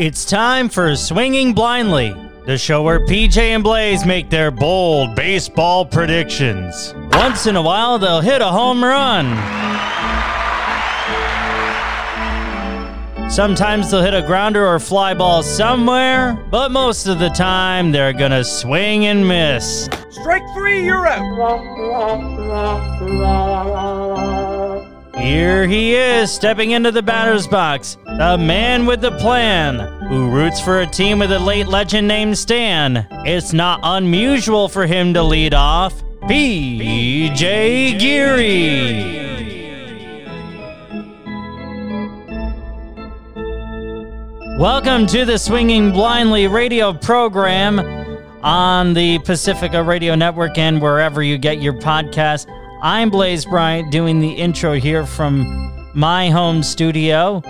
It's time for Swinging Blindly, the show where PJ and Blaze make their bold baseball predictions. Once in a while, they'll hit a home run. Sometimes they'll hit a grounder or fly ball somewhere, but most of the time they're gonna swing and miss. Strike three, you're out. Here he is, stepping into the batter's box, the man with the plan, who roots for a team with a late legend named Stan. It's not unusual for him to lead off. PJ Geary. Welcome to the Swinging Blindly radio program on the Pacifica Radio Network and wherever you get your podcast. I'm Blaze Bryant doing the intro here from my home studio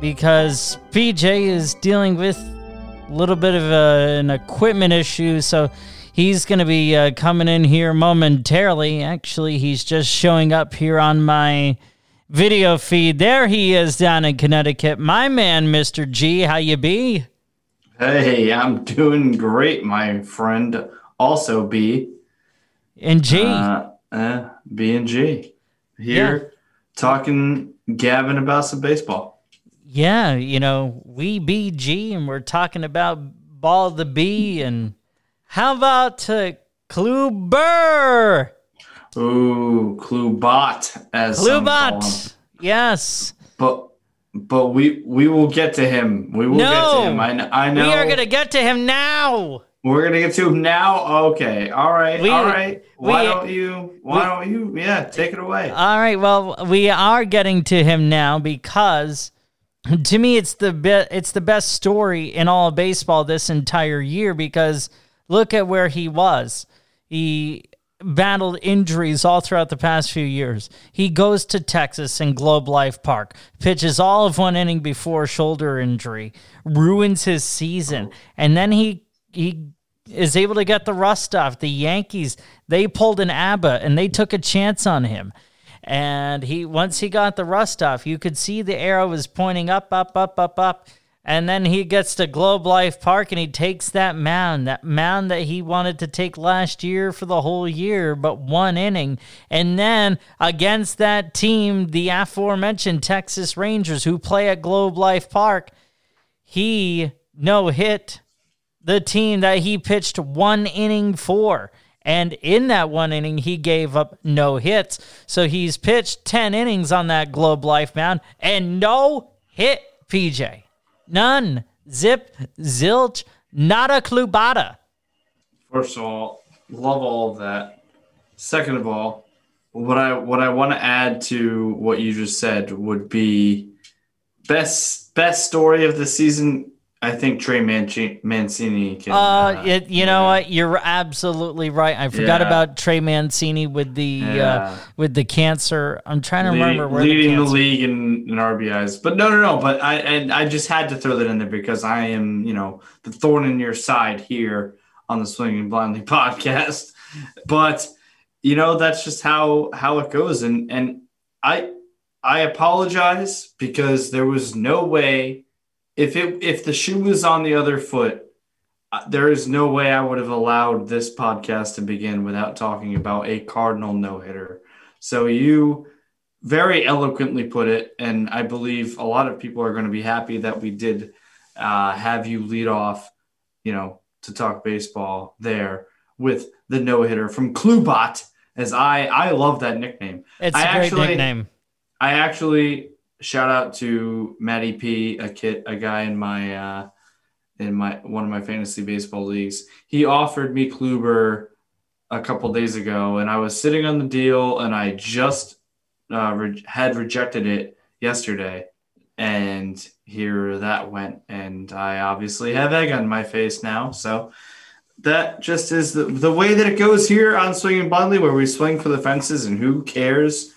because PJ is dealing with a little bit of a, an equipment issue, so he's going to be uh, coming in here momentarily. Actually, he's just showing up here on my video feed. There he is down in Connecticut. My man, Mr. G, how you be? Hey, I'm doing great, my friend. Also, B. And G. Uh, uh, B and G. Here, talking, gabbing about some baseball. Yeah, you know, we BG and we're talking about Ball the B and how about uh, Kluber? Ooh, Klubot, as some. Klubot. Yes. But but we we will get to him. We will get to him. I, I know. We are going to get to him now. We're gonna get to him now. Okay. All right. We- all right. Why we- don't you? Why we- don't you? Yeah, take it away. All right. Well, we are getting to him now because to me it's the be- it's the best story in all of baseball this entire year because look at where he was. He battled injuries all throughout the past few years. He goes to Texas and Globe Life Park, pitches all of one inning before shoulder injury, ruins his season, oh. and then he he is able to get the rust off. The Yankees, they pulled an ABBA and they took a chance on him. And he once he got the rust off, you could see the arrow was pointing up, up, up, up, up. And then he gets to Globe Life Park and he takes that mound, that mound that he wanted to take last year for the whole year, but one inning. And then against that team, the aforementioned Texas Rangers, who play at Globe Life Park, he no hit the team that he pitched one inning for. And in that one inning, he gave up no hits. So he's pitched 10 innings on that Globe Life mound and no hit, PJ. None. Zip, zilch, not a clubata. First of all, love all of that. Second of all, what I what I want to add to what you just said would be best best story of the season. I think Trey Manci- Mancini can. Uh, it, you know what? You're absolutely right. I forgot Yeah. about Trey Mancini with the uh, with the cancer. I'm trying to lead- remember where leading the the, league in, in RBIs. But no, no, no. But I and I just had to throw that in there because I am, you know, the thorn in your side here on the Swinging Blindly podcast. But you know, that's just how how it goes. And and I I apologize because there was no way if it if the shoe was on the other foot. uh, There is no way I would have allowed this podcast to begin without talking about a Cardinal no hitter. So you very eloquently put it, and I believe a lot of people are going to be happy that we did uh, have you lead off, you know, to talk baseball there with the no hitter from Klubot. As I I love that nickname. It's I a great actually- nickname. I actually shout out to Matty P, a kid, a guy in my uh, in my one of my fantasy baseball leagues. He offered me Kluber a couple days ago, and I was sitting on the deal, and I just uh, re- had rejected it yesterday, and here that went, and I obviously have egg on my face now, so. That just is the, the way that it goes here on Swinging Blindly, where we swing for the fences, and who cares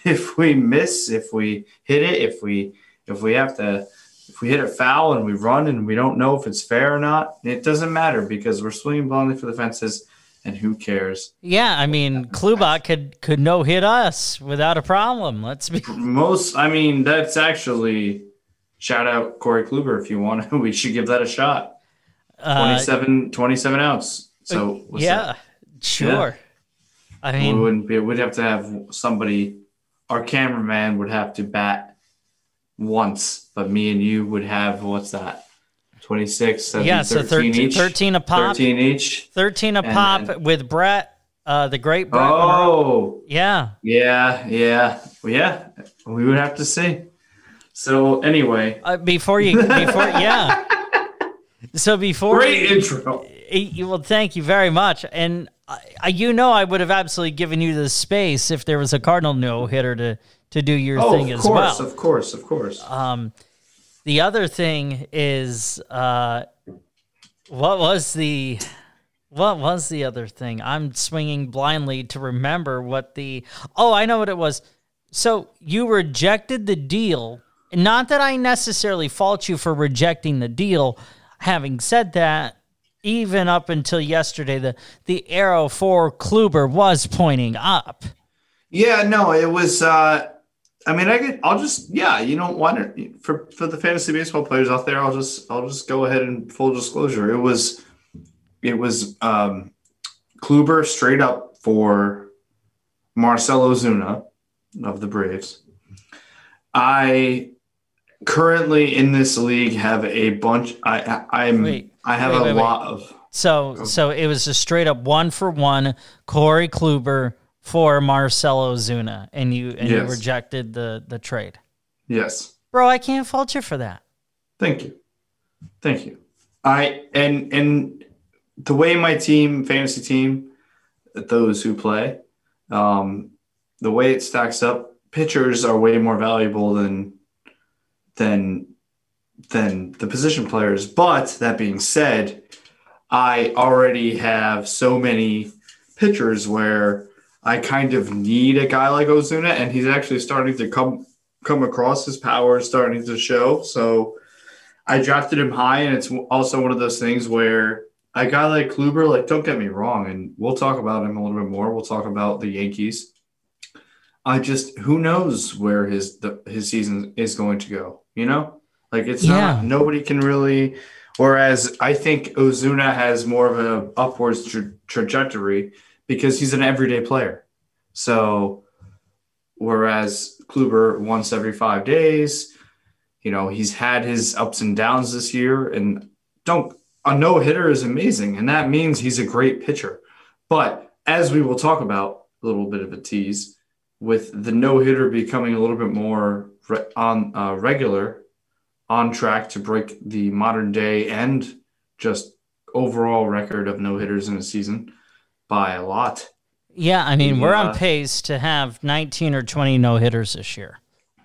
if we miss, if we hit it, if we if we have to if we hit it foul and we run and we don't know if it's fair or not, it doesn't matter because we're swinging blindly for the fences and who cares? Yeah, I mean, Klubot could could no hit us without a problem. Let's be Most I mean that's actually shout out Corey Kluber if you want. to. we should give that a shot. Uh, 27, 27 ounce. So what's yeah, that? sure. I mean, we wouldn't be. We'd have to have somebody. Our cameraman would have to bat once, but me and you would have what's that? 26, that'd be yeah, so 13 13, each. 13 a pop. 13 each. 13 a And- pop and- with Brett, uh, the great Brett. Oh, Yeah. yeah, yeah, well, yeah. We would have to see. So anyway, Uh, before you, before, yeah. So before great you, intro. you- well, thank you very much. And I, you know, I would have absolutely given you the space if there was a Cardinal no hitter to to do your Oh, thing as course, well. of course, of course. of Um, the other thing is, uh, what was the, what was the other thing? I'm swinging blindly to remember what the. Oh, I know what it was. So you rejected the deal. Not that I necessarily fault you for rejecting the deal. Having said that, even up until yesterday, the the arrow for Kluber was pointing up. Yeah, no, it was. uh I mean, I could. I'll just. Yeah, you know, why for for the fantasy baseball players out there? I'll just. I'll just go ahead and full disclosure. It was. It was um Kluber straight up for Marcell Ozuna of the Braves. I currently in this league have a bunch. I, I I'm. Wait, I have wait, a wait, wait. lot of. So so it was a straight up one for one Corey Kluber for Marcell Ozuna, and you and you rejected the the trade, Yes. bro. I can't fault you for that. Thank you. Thank you. I and and the way my team, fantasy team, those who play, um, the way it stacks up, pitchers are way more valuable than than than the position players. But that being said, I already have so many pitchers where I kind of need a guy like Ozuna, and he's actually starting to come come across his power is starting to show. So I drafted him high, and it's also one of those things where a guy like Kluber, like don't get me wrong, and we'll talk about him a little bit more. We'll talk about the Yankees. I just who knows where his the, his season is going to go. You know, like it's Yeah. not nobody can really. Whereas I think Ozuna has more of an upwards tra- trajectory because he's an everyday player. So whereas Kluber once every five days, you know, he's had his ups and downs this year. And don't a no hitter is amazing, and that means he's a great pitcher. But as we will talk about a little bit of a tease, with the no hitter becoming a little bit more re- on uh, regular, on track to break the modern day and just overall record of no hitters in a season by a lot. Yeah, I mean we're on uh, pace to have 19 or 20 no hitters this year.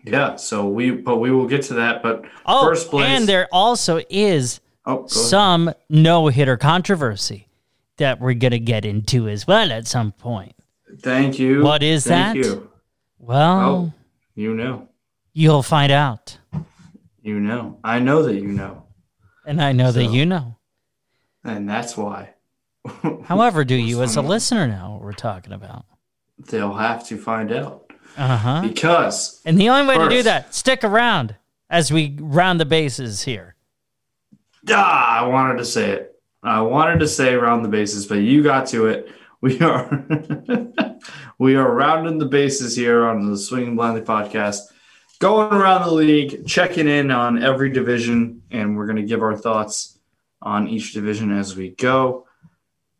Yeah, so we but we will get to that. But Oh, first place, and there also is oh, some no hitter controversy that we're gonna get into as well at some point. thank you. What is that? Thank that? You. Well, Oh, you know, you'll find out, you know. I know that you know, and I know that you know. and that's why. However, do you as a listener know what we're talking about? They'll have to find out Uh huh. because And the only way to do that, stick around as we round the bases here. ah, I wanted to say it. I wanted to say around the bases, but you got to it. We are we are rounding the bases here on the Swinging Blindly podcast, going around the league, checking in on every division, and we're going to give our thoughts on each division as we go.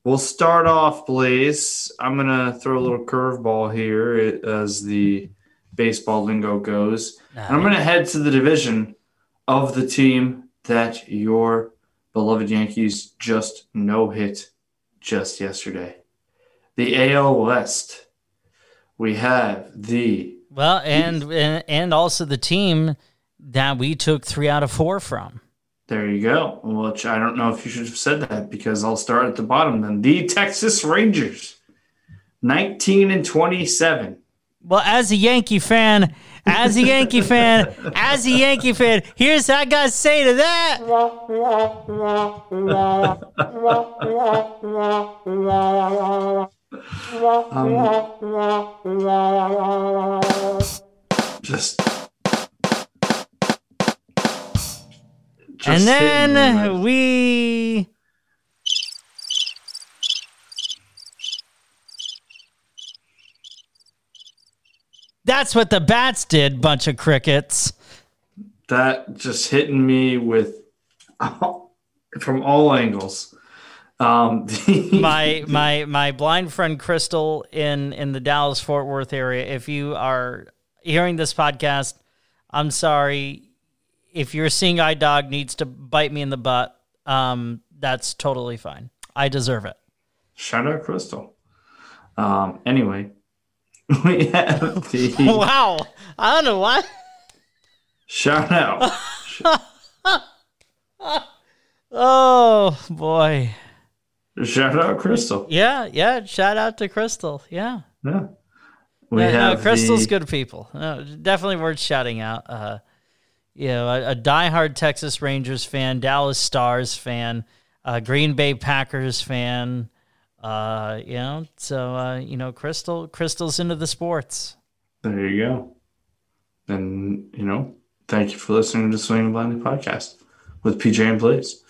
We'll start off, Blaze. I'm going to throw a little curveball here as the baseball lingo goes. And I'm going to head to the division of the team that your beloved Yankees just no hit just yesterday. The AL West. We have the Well, and and and also the team that we took three out of four from. there you go. Which I don't know if you should have said that because I'll start at the bottom then. The Texas Rangers. 19 and 27. Well, as a Yankee fan, as a Yankee fan, as a Yankee fan, here's what I gotta say to that. Um, just and then we. That's what the bats did, bunch of crickets. That just hitting me with from all angles. Um, my my my blind friend Crystal in in the Dallas Fort Worth area. If you are hearing this podcast, I'm sorry. If your seeing eye dog needs to bite me in the butt, um, that's totally fine. I deserve it. Shout out Crystal. Um, anyway, we have the wow. I don't know why. Shout out. oh boy. Shout out Crystal. Yeah, yeah. Shout out to Crystal. Yeah. Yeah. We yeah, have no, Crystal's the... good people. No, definitely worth shouting out. Uh, you know, a, a diehard Texas Rangers fan, Dallas Stars fan, uh, Green Bay Packers fan. Uh, you know, so uh, you know, Crystal, Crystal's into the sports. There you go. And you know, thank you for listening to Swinging Blindly podcast with PJ and Blaze.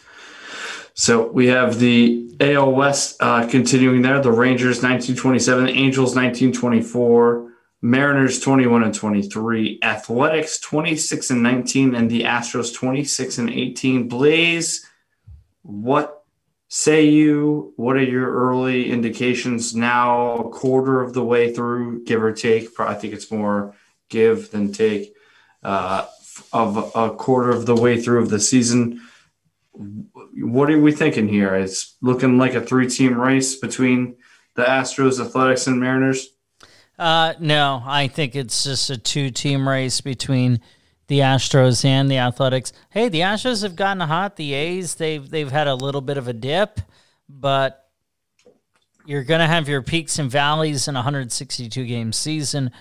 So we have the AL West uh, continuing there. The Rangers 1927, Angels 1924, Mariners 21 and 23, Athletics 26 and 19, and the Astros 26 and 18. Blaze, what say you? What are your early indications now, a quarter of the way through, give or take? I think it's more give than take uh, of a quarter of the way through of the season what are we thinking here? It's looking like a three team race between the Astros, Athletics, and Mariners. Uh, no, I think it's just a two team race between the Astros and the Athletics. Hey, the Astros have gotten hot. The A's they've they've had a little bit of a dip, but you're going to have your peaks and valleys in a 162 game season.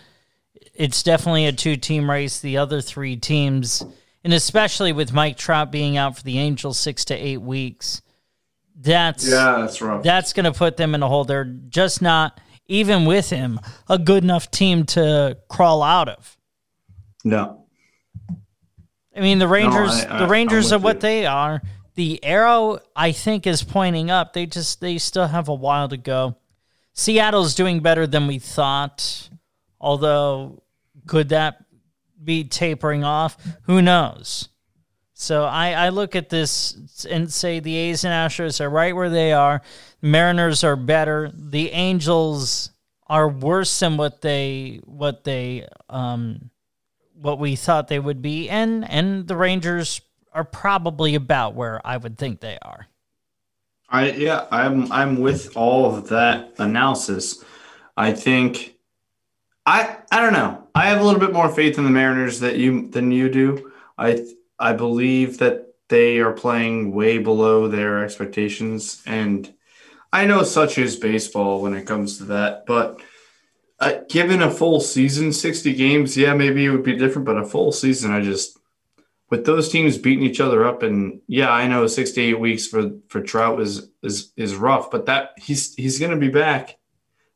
It's definitely a two team race. The other three teams and especially with Mike Trout being out for the Angels six to eight weeks, that's yeah, that's rough. That's going to put them in a hole. They're just not even with him a good enough team to crawl out of. No. I mean the Rangers. No, I, I, the Rangers are what you. they are. The arrow, I think, is pointing up. They just they still have a while to go. Seattle's doing better than we thought. Although, could that be tapering off. Who knows? So I, I look at this and say the A's and Astros are right where they are. Mariners are better. The Angels are worse than what they what they um what we thought they would be, and and the Rangers are probably about where I would think they are. I yeah, I'm I'm with all of that analysis. I think I I don't know. I have a little bit more faith in the Mariners that you than you do. I I believe that they are playing way below their expectations, and I know such is baseball when it comes to that. But uh, given a full season, sixty games, yeah, maybe it would be different. But a full season, I just with those teams beating each other up, and yeah, I know six to eight weeks for for Trout is is is rough, but that he's he's going to be back.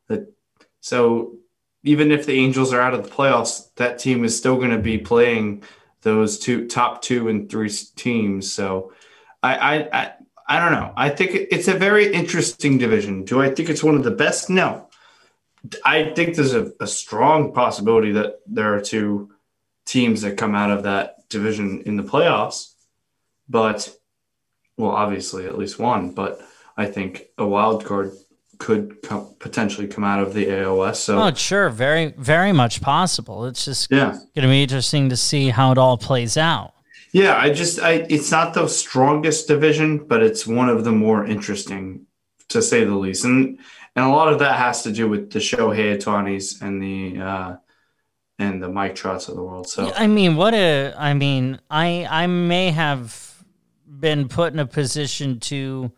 That so even if the Angels are out of the playoffs, that team is still going to be playing those two top two and three teams. So I, I, I, I don't know. I think it's a very interesting division. Do I think it's one of the best? No. I think there's a, a strong possibility that there are two teams that come out of that division in the playoffs. But, well, obviously at least one. But I think a wild card could come, potentially come out of the AOS. So, oh, sure, very, very much possible. It's just yeah, going to be interesting to see how it all plays out. Yeah, I just, I, it's not the strongest division, but it's one of the more interesting, to say the least, and and a lot of that has to do with the Shohei Ohtanis and the uh, and the Mike Trouts of the world. So, I mean, what a, I mean, I I may have been put in a position to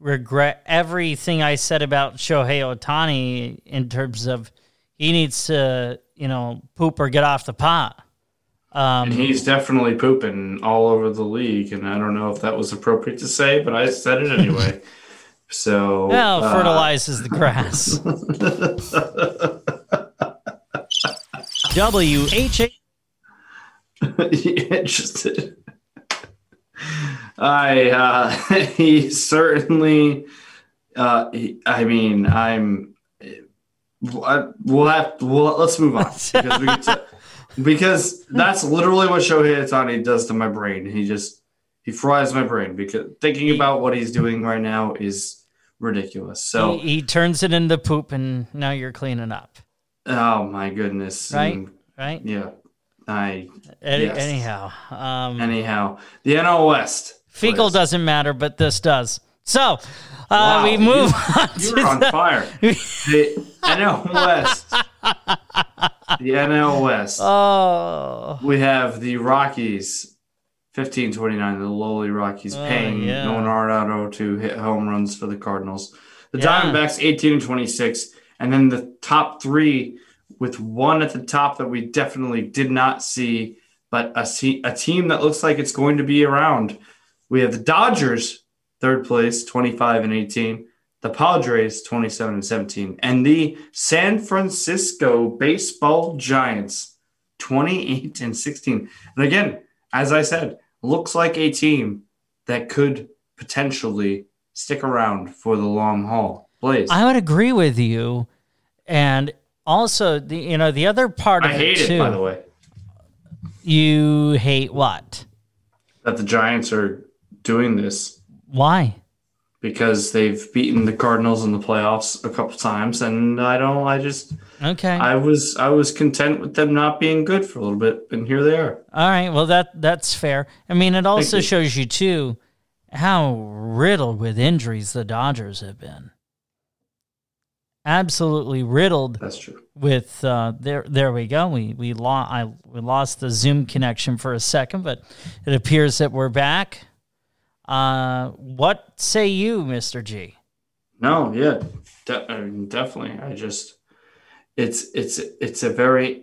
regret everything I said about Shohei Ohtani in terms of he needs to, you know, poop or get off the pot. Um, and he's definitely pooping all over the league, and I don't know if that was appropriate to say, but I said it anyway. so, well, uh, fertilizes the grass. W H A. Interested. I uh, he certainly. Uh, he, I mean, I'm. I, we'll have. Well, let's move on because, we to, because that's literally what Shohei Ohtani does to my brain. He just he fries my brain because thinking about what he's doing right now is ridiculous. So he, he turns it into poop, and now you're cleaning up. Oh my goodness! Right, And, right. yeah, I. Any, yes. Anyhow, um, Anyhow, the NL West. Fecal doesn't matter, but this does. So uh, Wow, we move you- on. You're on the- fire. The NL West. The NL West. Oh, We have the Rockies, fifteen twenty nine. The lowly Rockies Oh, paying yeah. Nolan Arenado to hit home runs for the Cardinals. The Yeah. Diamondbacks eighteen and twenty six, and then the top three with one at the top that we definitely did not see, but a, a team that looks like it's going to be around. We have the Dodgers, third place, twenty five and eighteen. The Padres, 27 and 17, and the San Francisco Baseball Giants, 28 and 16. And again, as I said, looks like a team that could potentially stick around for the long haul. Blaze. I, I would agree with you, and also the you know the other part of hate it too. it, by the way, You hate what? that the Giants are doing this Why? because they've beaten the Cardinals in the playoffs a couple times, and I don't. I just Okay. I was I was content with them not being good for a little bit, and here they are. All right. Well, that that's fair. I mean, it also you. shows you too how riddled with injuries the Dodgers have been. Absolutely riddled That's true. with uh, there. There we go. We we lost. I we lost the Zoom connection for a second, but it appears that we're back. Uh, what say you, Mister G? No, yeah, de- I mean, definitely. I just, it's it's it's a very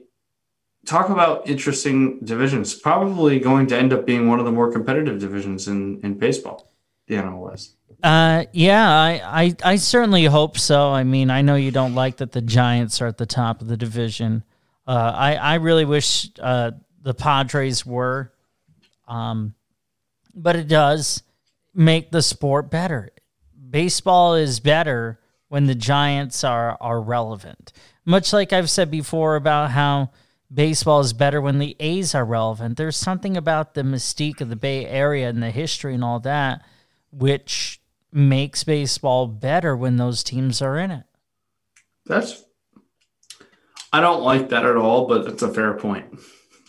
talk about interesting divisions. Probably going to end up being one of the more competitive divisions in in baseball, the NL West. Uh, yeah, I, I, I certainly hope so. I mean, I know you don't like that the Giants are at the top of the division. Uh, I, I really wish uh, the Padres were, um, but it does make the sport better. Baseball is better when the Giants are are relevant. Much like I've said before about how baseball is better when the A's are relevant. There's something about the mystique of the Bay Area and the history and all that which makes baseball better when those teams are in it. That's. I don't like that at all, but it's a fair point.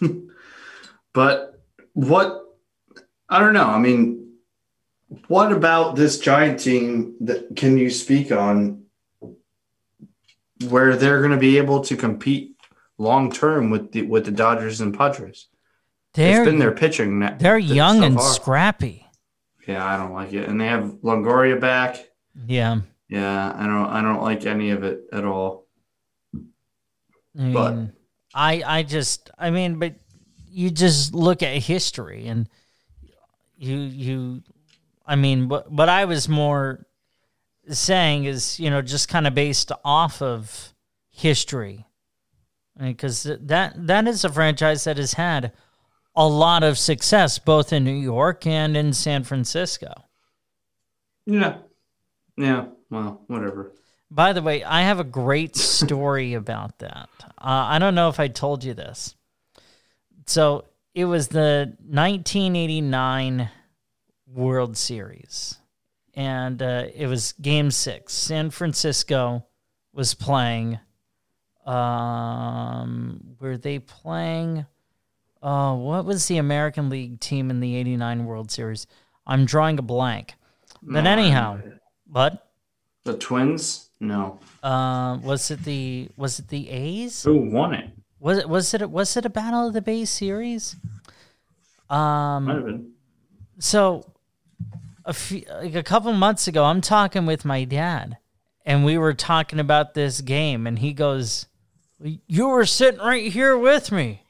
but what? I don't know. I mean, what about this giant team that can you speak on where they're going to be able to compete long term with the with the Dodgers and Padres? They're it's been their pitching. that- they're young so and scrappy. Yeah, I don't like it, and they have Longoria back. Yeah. Yeah, I don't. I don't like any of it at all. I But- I I just I mean, but you just look at history and you you I mean, what what I was more saying is, you know, just kind of based off of history. Because that that is a franchise that has had a lot of success both in New York and in San Francisco. Yeah, yeah. Well, whatever. By the way, I have a great story about that. Uh, I don't know if I told you this. So it was the 1989 World Series, and uh, it was Game Six. San Francisco was playing. Um, were they playing? Oh, what was the American League team in the '89 World Series? I'm drawing a blank. But No, anyhow, but the Twins. No, uh, was it the was it the A's? who won it? Was it was it was it a Battle of the Bay series? Might have Um, been. so a few, like a couple months ago, I'm talking with my dad, and we were talking about this game, and he goes, "You were sitting right here with me.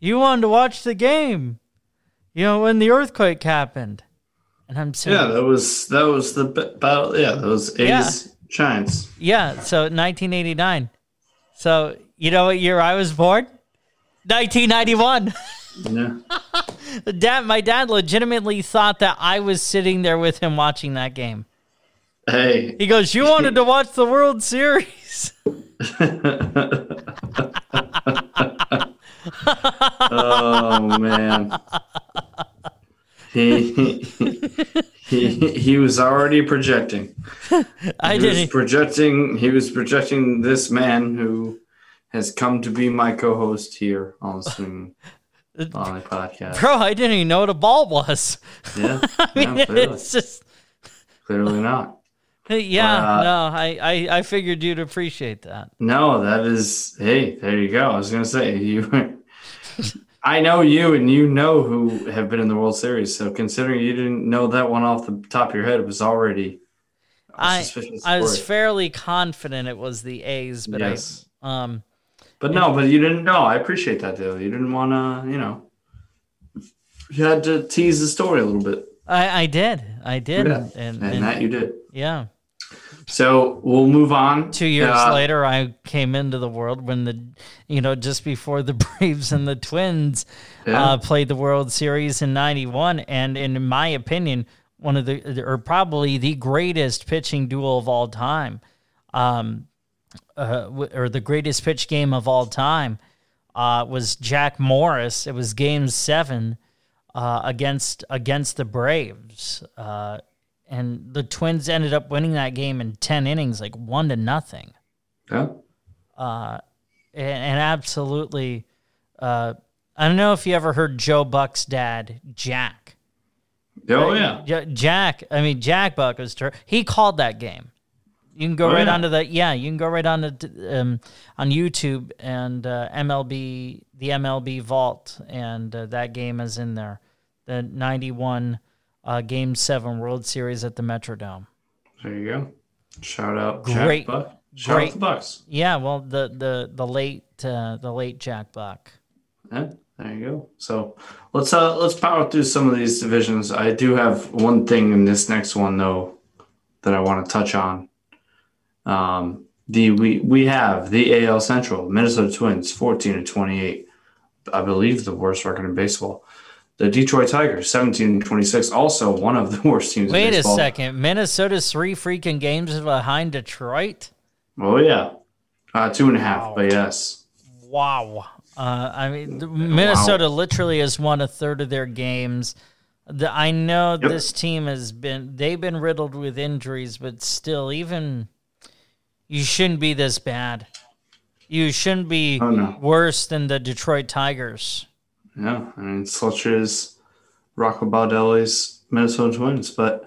You wanted to watch the game, you know, when the earthquake happened." And I'm saying, Yeah, that was that was the battle. Yeah, those A's Yeah. Giants. Yeah, so 1989. So you know what year I was born? 1991. Yeah, dad, my dad legitimately thought that I was sitting there with him watching that game. Hey, He goes, "You wanted to watch the World Series." oh man. He, he he was already projecting. I He was didn't. projecting. He was projecting this man who has come to be my co-host here on Swing on podcast. Bro, I didn't even know what a ball was. Yeah, I mean, yeah clearly, it's just, clearly not. yeah, Uh, no, I, I, I figured you'd appreciate that. No, that is. Hey, there you go. I was gonna say you. I know you, and you know who have been in the World Series. So considering you didn't know that one off the top of your head, it was already. I, suspicious I was fairly confident it was the A's, but yes, I, um, but no, but you didn't know. I appreciate that though. You didn't want to, you know. You had to tease the story a little bit, I, I did, I did, Yeah, and, and, and that you did. yeah. So we'll move on. Two years Uh, later, I came into the world when the, you know, just before the Braves and the Twins Yeah. uh, played the World Series in '91, and in my opinion, one of the, or probably the greatest pitching duel of all time, um, uh, w- or the greatest pitch game of all time, uh, was Jack Morris. It was Game Seven uh, against against the Braves. Uh, and the Twins ended up winning that game in ten innings, like one to nothing, yeah. and, and absolutely. Uh, I don't know if you ever heard Joe Buck's dad, Jack. Oh yeah. Jack. I mean, Jack Buck was. Ter- he called that game. You can go Oh, right yeah. onto the yeah. You can go right onto um, on YouTube and uh, MLB the MLB Vault, and uh, that game is in there. The '91 uh, Game Seven World Series at the Metrodome. There you go. Shout out, Great- Jack Buck. Shout great- out the Bucks. Yeah, well, the the the late uh, the late Jack Buck. Yeah, there you go. So let's uh let's power through some of these divisions. I do have one thing in this next one though that I want to touch on. Um, the we we have the AL Central Minnesota Twins fourteen to twenty eight. I believe the worst record in baseball. The Detroit Tigers seventeen to twenty six, also one of the worst teams. in Wait a second, Minnesota's three freaking games behind Detroit. Oh yeah, uh, two and a half. Wow. But yes, Wow. Uh, I mean, the- Minnesota literally has won a third of their games. The, I know Yep. this team has been, they've been riddled with injuries, but still, even you shouldn't be this bad. You shouldn't be Oh, no. worse than the Detroit Tigers. Yeah, I mean, such as Rocco Baldelli's Minnesota Twins. But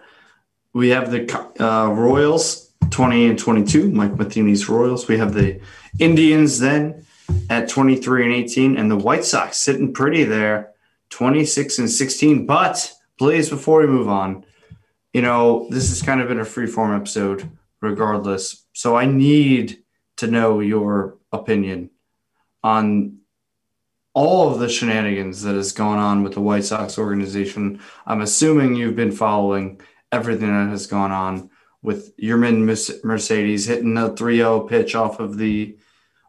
we have the uh, Royals, 20 and 22, Mike Matheny's Royals. We have the Indians then at 23 and 18, and the White Sox sitting pretty there, 26 and 16. But, please, before we move on, you know, this has kind of been a free form episode, regardless. So I need to know your opinion on all of the shenanigans that has gone on with the White Sox organization. I'm assuming you've been following everything that has gone on with Yermin Mercedes hitting a 3-0 pitch off of the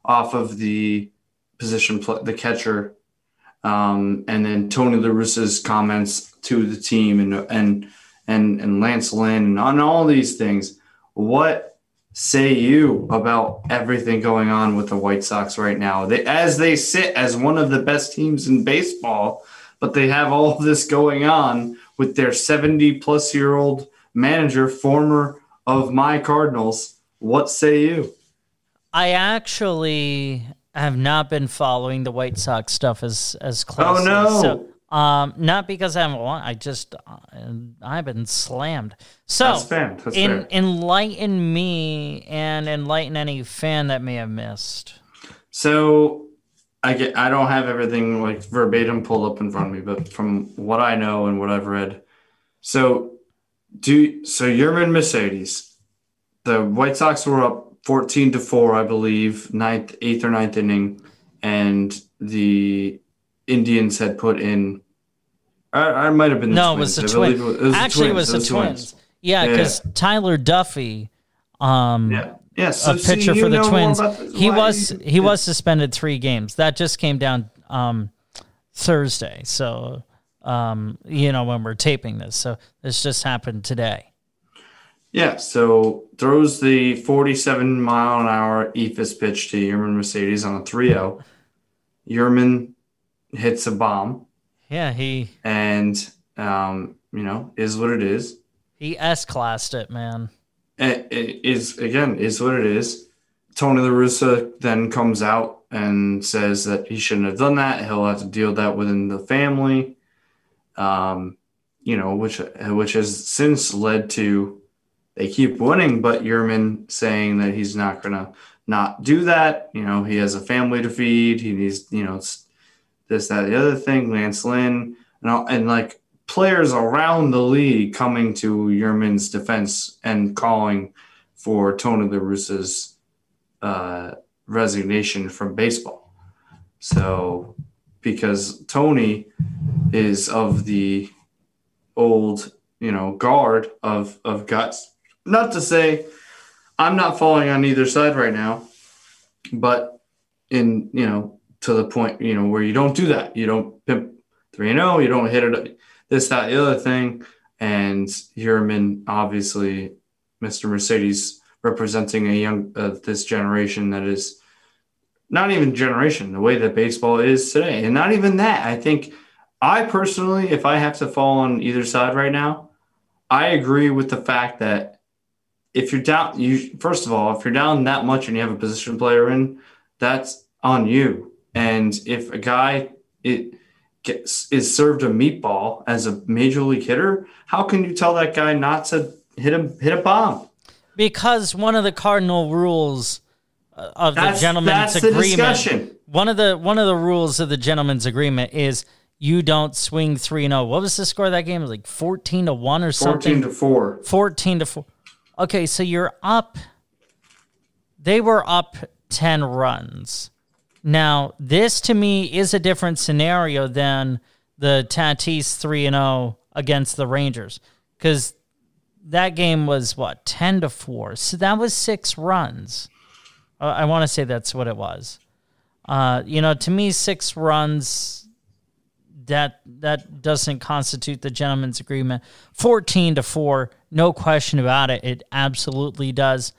off of the position the catcher um, and then Tony La Russa's comments to the team and and and and Lance Lynn and on all these things. What say you about everything going on with the White Sox right now? They, as they sit as one of the best teams in baseball, but they have all this going on with their 70 plus year old manager, former of my Cardinals. What say you? I actually have not been following the White Sox stuff as as closely. Oh no. So, um, not because I haven't won. I just uh, I've been slammed. So That's fair. That's fair. enlighten me and enlighten any fan that may have missed. So I get I don't have everything like verbatim pulled up in front of me, but from what I know and what I've read, so do so Yermin Mercedes, the White Sox were up fourteen to four, I believe, ninth, eighth or ninth inning, and the Indians had put in. I, I might have been the No, it was the I believe Twins. It was, Actually, the it was the Twins. Twins. Yeah, Yeah. because Tyler Duffey, um, Yeah, yeah. So a pitcher for the Twins, he Why- was he was suspended three games. That just came down um, Thursday. So Um, you know, when we're taping this. So this just happened today. Yeah, so throws the 47 mile an hour eephus pitch to Yermin Mercedes on a 3 0. Yermin hits a bomb. Yeah, he and um, you know, is what it is. He S classed it, man. It, it is again, is what it is. Tony La Russa then comes out and says that he shouldn't have done that. He'll have to deal with that within the family. Um, you know, which which has since led to they keep winning, but Yermin saying that he's not gonna not do that. You know, he has a family to feed. He needs, you know, this, that, the other thing. Lance Lynn and all, and like players around the league coming to Yermin's defense and calling for Tony La Russa's uh, resignation from baseball. So, because Tony is of the old, you know, guard of of guts. Not to say I'm not falling on either side right now, but in you know to the point you know where you don't do that. You don't pimp three and zero. Oh, you don't hit it. This that the other thing. And Yermin, obviously, Mr. Mercedes representing a young uh, this generation that is not even generation the way that baseball is today, and not even that. I think I personally, if I have to fall on either side right now, I agree with the fact that if you're down, you first of all, if you're down that much and you have a position player in, that's on you. And if a guy it gets is served a meatball as a major league hitter, how can you tell that guy not to hit him hit a bomb? Because one of the cardinal rules uh, of that's, the gentleman's agreement. One of the one of the rules of the gentleman's agreement is you don't swing 3 0. What was the score of that game? It was like 14 to 1 or something. 14 to 4. 14 to 4. Okay, so you're up. They were up 10 runs. Now, this to me is a different scenario than the Tatis 3 and 0 against the Rangers cuz that game was what 10 to 4. So that was 6 runs. Uh, I want to say that's what it was. Uh, you know, to me 6 runs that that doesn't constitute the gentleman's agreement. 14 to 4, no question about it. It absolutely does.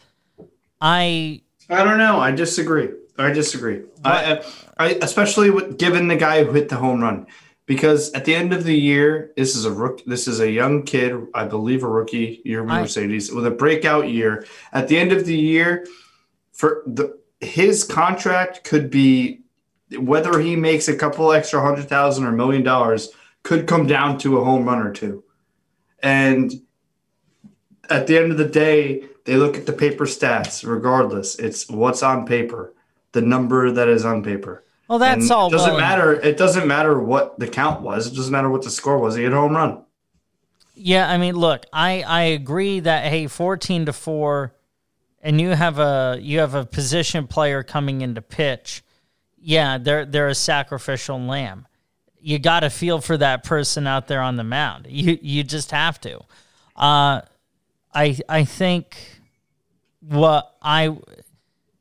I I don't know. I disagree. I disagree. I, I, especially with, given the guy who hit the home run, because at the end of the year, this is a rook. This is a young kid, I believe, a rookie year with Mercedes with a breakout year. At the end of the year, for the his contract could be whether he makes a couple extra hundred thousand or million dollars could come down to a home run or two. And at the end of the day, they look at the paper stats regardless. It's what's on paper, the number that is on paper. Well, that's and all. It doesn't well matter. It doesn't matter what the count was. It doesn't matter what the score was. He hit a home run. Yeah, I mean, look, I I agree that hey, fourteen to four, and you have a you have a position player coming into pitch yeah, they're they're a sacrificial lamb. You got to feel for that person out there on the mound. You you just have to. Uh, I I think what I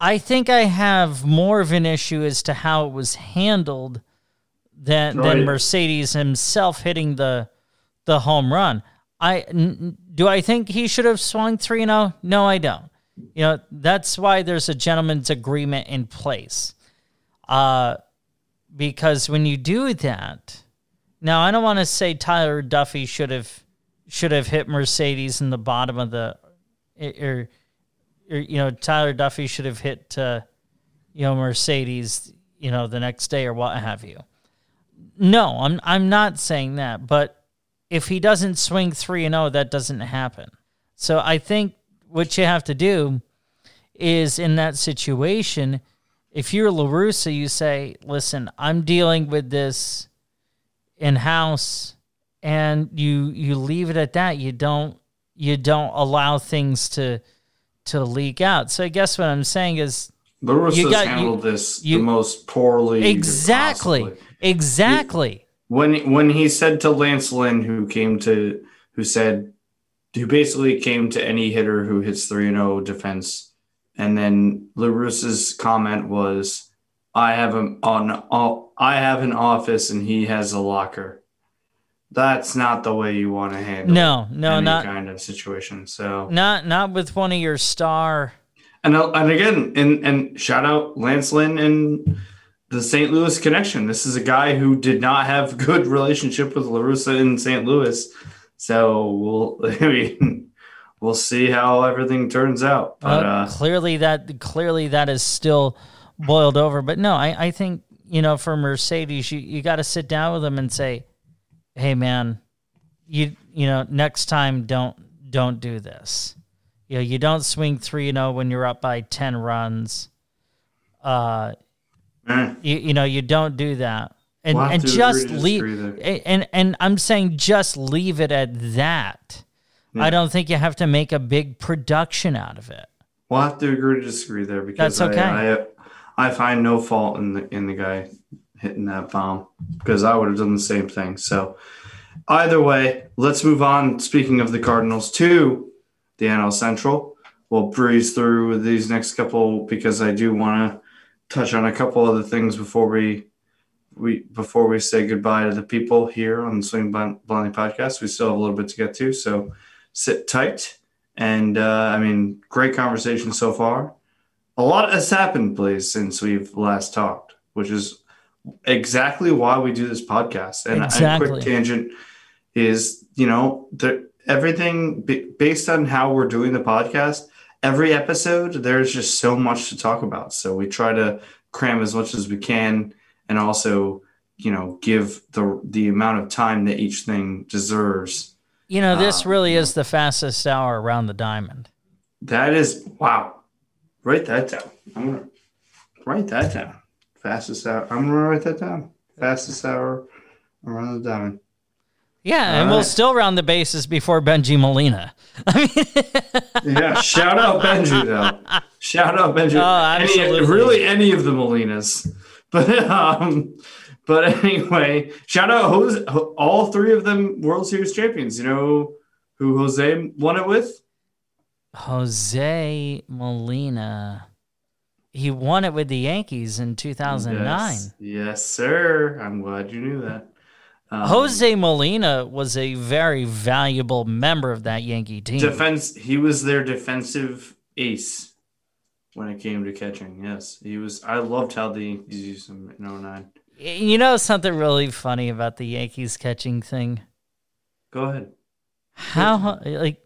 I think I have more of an issue as to how it was handled than right. than Mercedes himself hitting the the home run. I n- do I think he should have swung 3-0? No, I don't. You know, that's why there's a gentleman's agreement in place. Uh, because when you do that, now I don't want to say Tyler Duffey should have should have hit Mercedes in the bottom of the, or you know Tyler Duffey should have hit uh, you know Mercedes you know the next day or what have you. No, I'm I'm not saying that, but if he doesn't swing three and zero, oh, that doesn't happen. So I think what you have to do is in that situation if you're La Russa, you say, listen, I'm dealing with this in house and you you leave it at that. You don't you don't allow things to to leak out. So I guess what I'm saying is La Russa's got, handled you, this you, the most poorly. Exactly. Possibly. Exactly. when when he said to Lance Lynn, who came to who said who basically came to any hitter who hits 3 0 defense and then La Russa's comment was, "I have an on I have an office and he has a locker." That's not the way you want to handle No, no, any not kind of situation. So not not with one of your star. and uh, and again, and and shout out Lance Lynn and the St. Louis connection. This is a guy who did not have good relationship with La Russa in St. Louis. So we'll I mean we'll see how everything turns out. But Uh, uh, clearly that clearly that is still boiled over. But no, I, I think, you know, for Mercedes, you, you gotta sit down with them and say, Hey man, you you know, next time don't don't do this. You know, you don't swing three and oh when you're up by ten runs. Uh eh, you, you know, you don't do that. And We'll and just leave and and I'm saying just leave it at that. I don't think you have to make a big production out of it. we'll have to agree to disagree there because That's okay. I, I I find no fault in the in the guy hitting that bomb because I would have done the same thing. So either way, let's move on. Speaking of the Cardinals, to the NL Central. We'll breeze through these next couple because I do want to touch on a couple other things before we we before we say goodbye to the people here on the Swing Blindly podcast. We still have a little bit to get to, so sit tight. And uh, I mean, great conversation so far. A lot has happened, please, since we've last talked, which is exactly why we do this podcast. And a Exactly. quick tangent is, you know, the, everything b- based on how we're doing the podcast. Every episode, there's just so much to talk about. So we try to cram as much as we can, and also, you know, give the the amount of time that each thing deserves. You know, this Uh, really is the fastest hour around the diamond. That is wow. Write that down. I'm gonna write that down. Fastest hour. I'm gonna write that down. Fastest hour around the diamond. Yeah, and All we'll still round the bases before Bengie Molina. I mean, Yeah, shout out Bengie though. Shout out Bengie. Oh, Any, absolutely. really, any of the Molinas. But um, but anyway, shout out Jose, all three of them World Series champions. You know who Jose won it with? Jose Molina. He won it with the Yankees in 2009. Yes, yes, sir. I'm glad you knew that. Um, Jose Molina was a very valuable member of that Yankee team. defense he was their defensive ace when it came to catching yes he was i loved how the Yankees used him in 09 you know something really funny about the Yankees catching thing? go ahead How like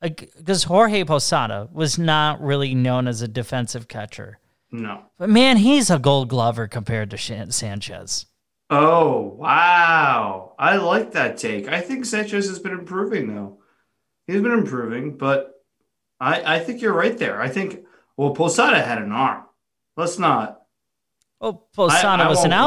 because Jorge Posada was not really known as a defensive catcher. No. But man, he's a gold glover compared to Shan- Sanchez. oh wow. I like that take. I think sanchez has been improving though. He's been improving but i i think you're right there. I think well posada had an arm. Let's not Oh, Posada I was an lie.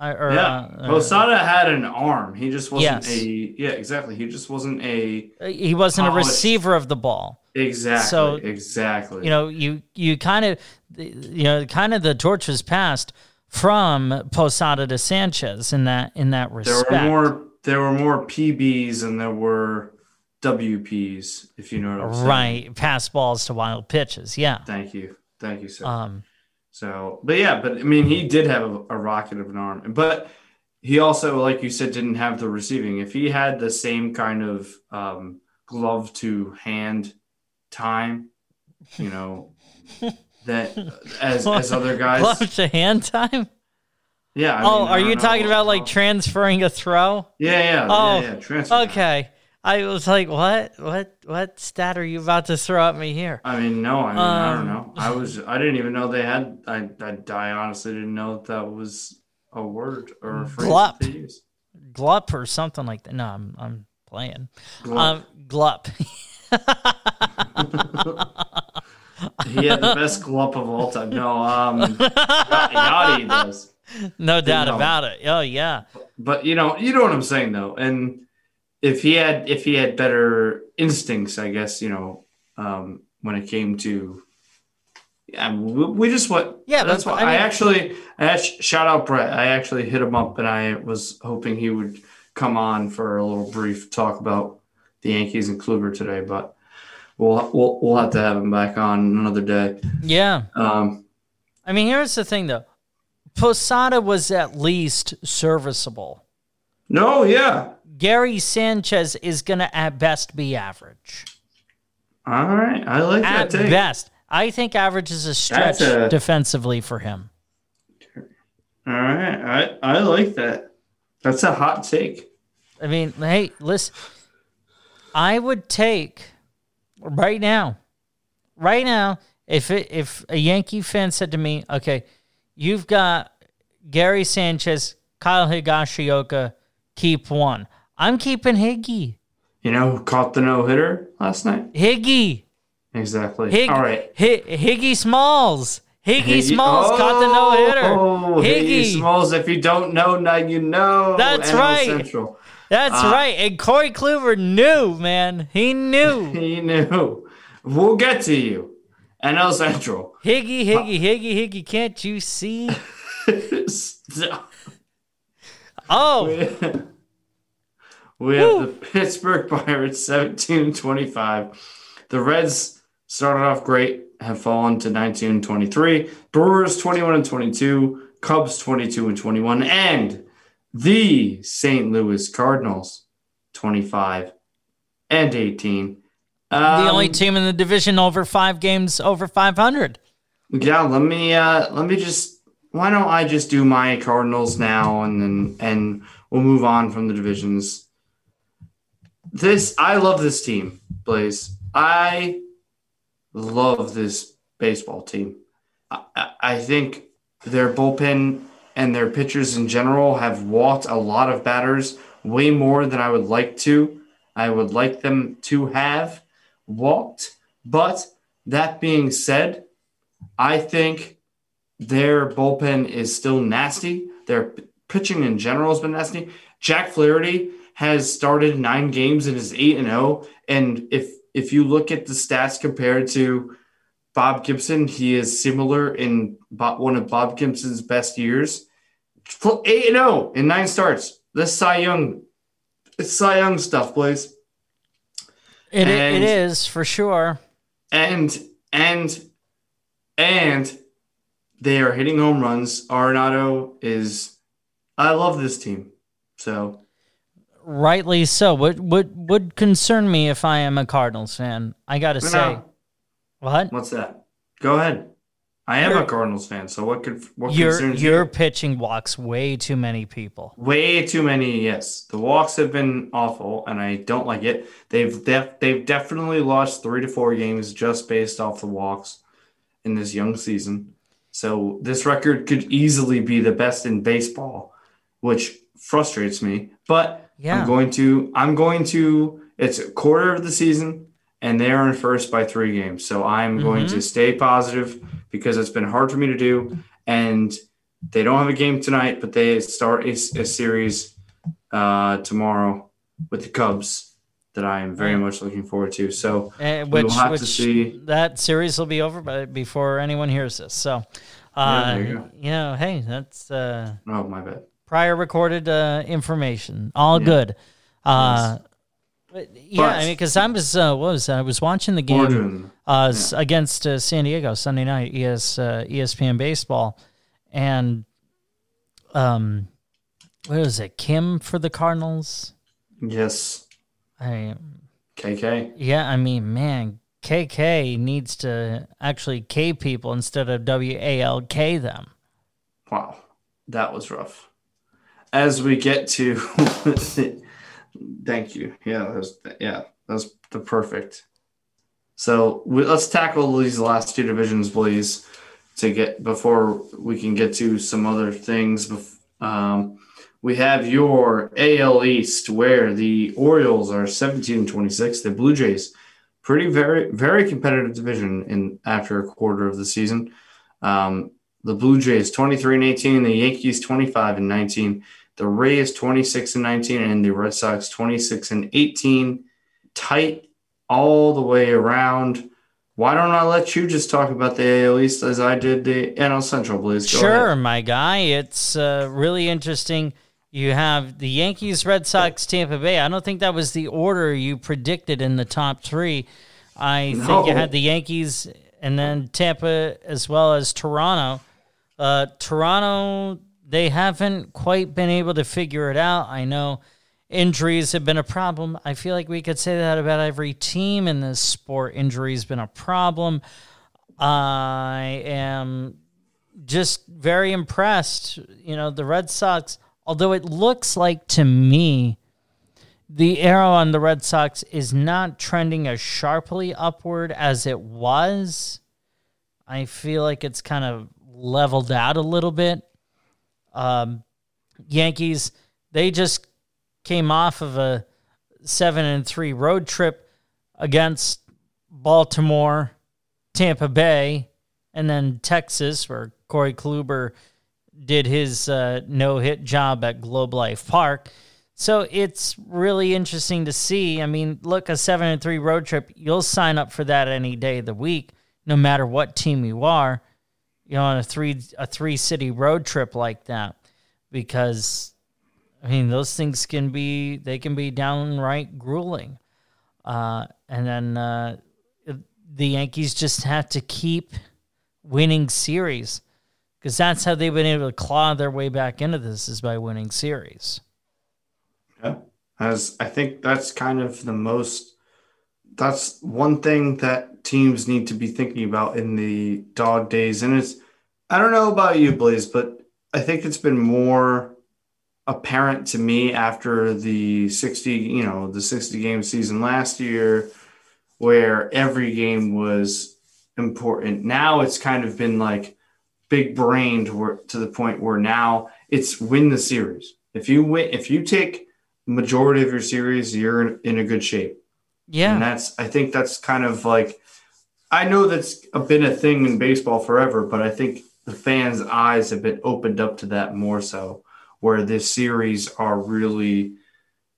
I- Or, yeah uh, posada had an arm he just wasn't Yes. a yeah exactly he just wasn't a uh, he wasn't a receiver of the ball. exactly So, exactly You know, you you kind of you know kind of the torch was passed from Posada to Sanchez in that in that respect. There were more. There were more PBs and there were WPs. If you know what I'm saying. right, pass balls to wild pitches. Yeah. Thank you. Thank you, sir. Um. So, but yeah, but I mean, he did have a, a rocket of an arm, but he also, like you said, didn't have the receiving. If he had the same kind of um, glove to hand time, you know, that as as other guys. Glove to hand time. Yeah. I oh, mean, are you know. talking about like transferring a throw? Yeah, yeah. Oh, yeah, yeah. Transfer. time. I was like, what, what, what stat are you about to throw at me here? I mean, no, I mean, I don't Um, know. I was, I didn't even know they had. I, I, I honestly didn't know that, that was a word or a phrase Glup. they use. Glup or something like that. No, I'm, I'm playing. Glup. Um, glup. he had the best glup of all time. No, um, Yadi does. no doubt know. about it. Oh yeah. But you know, you know what I'm saying though. And if he had, if he had better instincts, I guess you know, um, when it came to. Yeah, we we just what. Yeah, that's why I I, actually. I shout out Brett. I actually hit him up, and I was hoping he would come on for a little brief talk about the Yankees and Kluber today, but we'll we'll we'll have to have him back on another day. Yeah. Um, I mean, here's the thing though. Posada was at least serviceable. no, yeah, Gary Sanchez is going to at best be average. All right, I like At that take. best. I think average is a stretch a- defensively for him. All right, I I like that. That's a hot take. I mean, hey, listen. I would take right now, right now, if it, if a Yankee fan said to me, "Okay, you've got Gary Sanchez, Kyle Higashioka, keep one," I'm keeping Higgy. You know, who caught the no hitter last night. Higgy. Exactly. Hig- All right. Hi- Higgy Smalls. Higgy, Higgy- Smalls caught the no hitter. Oh, Higgy Higgy. Smalls. If you don't know, now you know. That's right. Central. That's Ah. right. And Corey Kluber knew, man. He knew. He knew. We'll get to you. NL Central. Higgy, Higgy, Higgy, Higgy. Can't you see? Oh, we have Woo. the Pittsburgh Pirates 17 25. The Reds started off great, have fallen to 19 and 23. Brewers 21 and 22. Cubs 22 and 21. And the St. Louis Cardinals 25 and 18. the Um, only team in the division over five games over 500. Yeah, let me uh let me just why don't I just do my Cardinals now and then and we'll move on from the divisions. This I love this team, Blaze. I love this baseball team. I, I- think their bullpen and their pitchers in general have walked a lot of batters way more than I would like to. I would like them to have walked. But that being said, I think their bullpen is still nasty. Their pitching in general has been nasty. Jack Flaherty has started nine games and is eight and zero. And if if you look at the stats compared to Bob Gibson, he is similar in one of Bob Gibson's best years. Eight and zero in nine starts. This Cy Young, it's Cy Young stuff, boys. It, it And- is for sure. and and and they are hitting home runs. Arenado is I love this team. So Rightly so. What would would concern me if I am a Cardinals fan? I got to No, say, no. what what's that? Go ahead. I am You're- a Cardinals fan, so what could what your concerns your you? pitching walks way too many people. Way too many, yes. The walks have been awful, and I don't like it. They've def- they've definitely lost three to four games just based off the walks in this young season. So this record could easily be the best in baseball, which frustrates me. But Yeah. I'm going to I'm going to it's a quarter of the season and they are in first by three games. So I'm going Mm-hmm. to stay positive because it's been hard for me to do. And they don't have a game tonight, but they start a, a series uh, tomorrow with the Cubs that I am very much looking forward to. So Uh, we'll have to see. that series will be over by, before anyone hears this. So, uh, there you you know, hey, that's uh, oh my bad. Prior recorded uh, information. All Yeah. good. Uh, but yeah, But- I mean, because I was uh, what was that? I was watching the game uh, s- against uh, San Diego Sunday night, ES uh, ESPN baseball, and um, what was it? Kim for the Cardinals. yes, I KK. yeah, I mean, man, KK needs to actually K people instead of W A L K them. Wow, that was rough. As we get to, thank you. Yeah, that was, yeah, that was the perfect. So we, let's tackle these last two divisions, please, to get before we can get to some other things. Um, we have your AL East, where the Orioles are 17 and 26. The Blue Jays, pretty very very competitive division in after a quarter of the season. Um, the Blue Jays 23 and 18, the Yankees 25 and 19, the Rays 26 and 19, and the Red Sox 26 and 18. Tight all the way around. Why don't I let you just talk about the AL East as I did the NL Central, please? Go sure, ahead. my guy. It's uh, really interesting. You have the Yankees, Red Sox, Tampa Bay. I don't think that was the order you predicted in the top three. I think you had the Yankees and then Tampa as well as Toronto. Uh, Toronto, they haven't quite been able to figure it out. I know Injuries have been a problem. I feel like we could say that about every team in this sport. Injuries been a problem. I am just very impressed. You know, the Red Sox, although it looks like to me the arrow on the Red Sox is not trending as sharply upward as it was. I feel like it's kind of leveled out a little bit. Um, Yankees, they just came off of a seven and three road trip against Baltimore, Tampa Bay, and then Texas, where Corey Kluber did his uh, no hit job at Globe Life Park. So it's really interesting to see. I mean, look, a seven and three road trip, you'll sign up for that any day of the week, no matter what team you are. You know, on a three a three city road trip like that, because I mean, those things can be they can be downright grueling. Uh, and then uh, the Yankees just have to keep winning series because that's how they've been able to claw their way back into this is by winning series. Yeah, as I think that's kind of the most. That's one thing that teams need to be thinking about in the dog days, and it's. I don't know about you, Blaze, but I think it's been more apparent to me after the 60, you know, the 60 game season last year where every game was important. Now it's kind of been like big brained to the point where now it's win the series. If you win, if you take majority of your series, you're in a good shape. Yeah. And that's, I think that's kind of like, I know that's been a thing in baseball forever, but I think the fans' eyes have been opened up to that more so, where this series are really,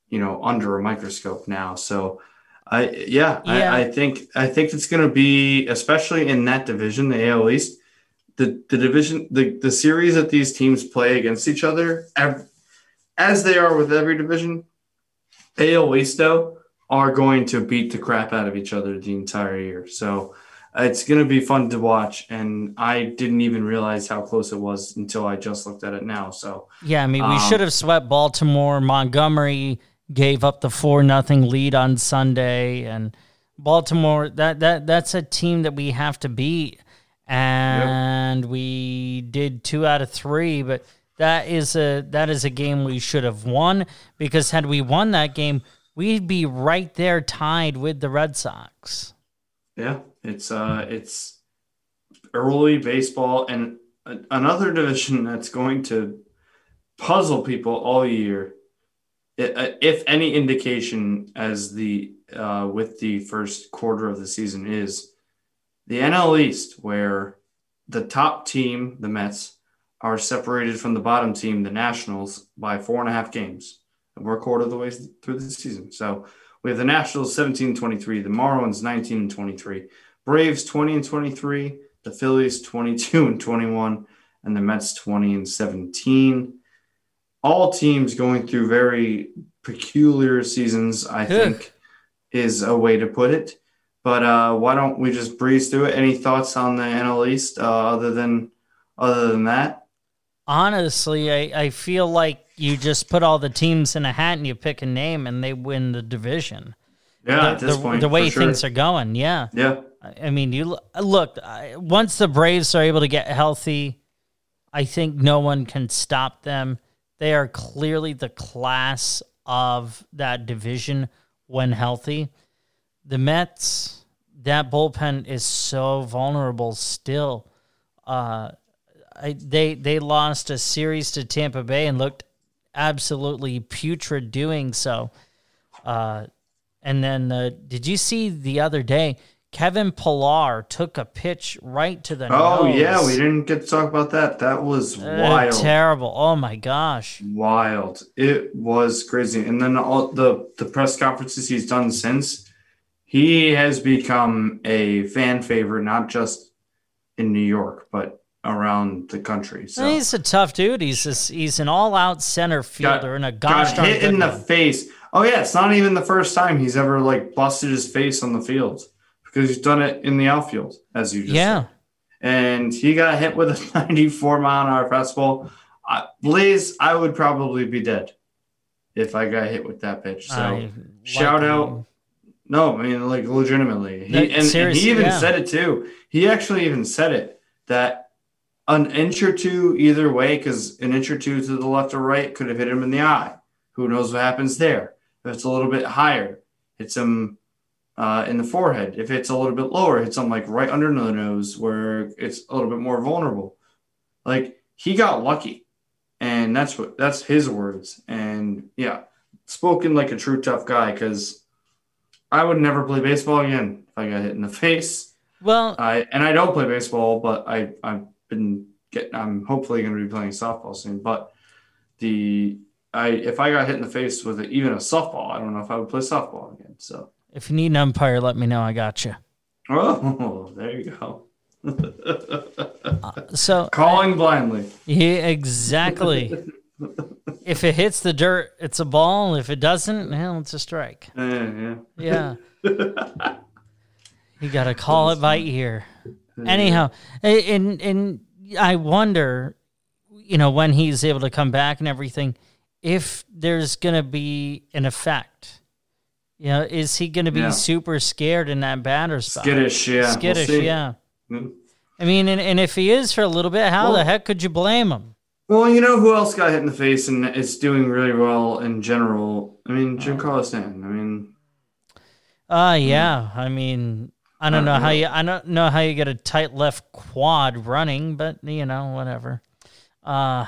you know, under a microscope now. So, I yeah, yeah. I, I think I think it's going to be especially in that division, the AL East, the the division, the the series that these teams play against each other, as they are with every division, AL East though are going to beat the crap out of each other the entire year. So it's going to be fun to watch. And I didn't even realize how close it was until I just looked at it now. So yeah, I mean, we um, should have swept Baltimore, Montgomery gave up the four nothing lead on Sunday, and Baltimore. That that that's a team that we have to beat, and yep. we did two out of three. But that is a that is a game we should have won because had we won that game, we'd be right there tied with the Red Sox. Yeah, it's uh, it's early baseball and another division that's going to puzzle people all year if any indication as the uh, with the first quarter of the season is the NL East, where the top team, the Mets, are separated from the bottom team, the Nationals, by four and a half games. And we're a quarter of the way through the season. So we have the Nationals 17 23, the Marlins 19 and 23, Braves 20 and 23, the Phillies 22 and 21, and the Mets 20 and 17 all teams going through very peculiar seasons, I think, is a way to put it. But uh, why don't we just breeze through it? Any thoughts on the NL East uh, other than other than that? Honestly, I, I feel like you just put all the teams in a hat and you pick a name and they win the division. Yeah, the, the, point, the way things sure. are going. Yeah, yeah. I mean, you look once the Braves are able to get healthy, I think no one can stop them. They are clearly the class of that division when healthy. The Mets, that bullpen is so vulnerable still. Uh, I, they they lost a series to Tampa Bay and looked absolutely putrid doing so. Uh, and then uh, did you see the other day? Kevin Pillar took a pitch right to the oh, nose. yeah, we didn't get to talk about that. That was uh, wild. Terrible. Oh my gosh. Wild. It was crazy. And then all the the press conferences he's done since, he has become a fan favorite not just in New York, but around the country. So he's a tough dude. He's just, he's an all out center fielder got, and a gosh got hit in the face. Oh yeah, it's not even the first time he's ever like busted his face on the field because he's done it in the outfield, as you just yeah. Said. And he got hit with a 94 mile an hour fastball. Uh, Blaze, I would probably be dead. if I got hit with that pitch. So I shout like- out. No, I mean like legitimately. He, No, and, and he even yeah. said it too. He actually even said it that an inch or two either way, because an inch or two to the left or right could have hit him in the eye. Who knows what happens there? If it's a little bit higher, hits him uh, in the forehead. If it's a little bit lower, hits him like right under the nose where it's a little bit more vulnerable. Like he got lucky, and that's what that's his words. And yeah, spoken like a true tough guy because I would never play baseball again if I got hit in the face. Well, I and I don't play baseball, but I I've been getting. I'm hopefully going to be playing softball soon. But the I if I got hit in the face with even a softball, I don't know if I would play softball again. So if you need an umpire, let me know. I got you. oh, there you go. So Calling blindly. Yeah, exactly. if it hits the dirt, it's a ball. If it doesn't, well, it's a strike. Yeah, yeah. Yeah. you got to call it by ear. Anyhow, and and I wonder, you know, when he's able to come back and everything, if there's going to be an effect. You know, is he going to be Yeah. super scared in that batter spot? Skittish, yeah. we'll Skittish, yeah. Mm. I mean, and, and if he is for a little bit, how the heck could you blame him? Well, you know who else got hit in the face and is doing really well in general? I mean, Oh. Giancarlo Stanton. I mean, Uh yeah. I mean, I don't Uh, know how you I don't know how you get a tight left quad running, but you know, whatever. Uh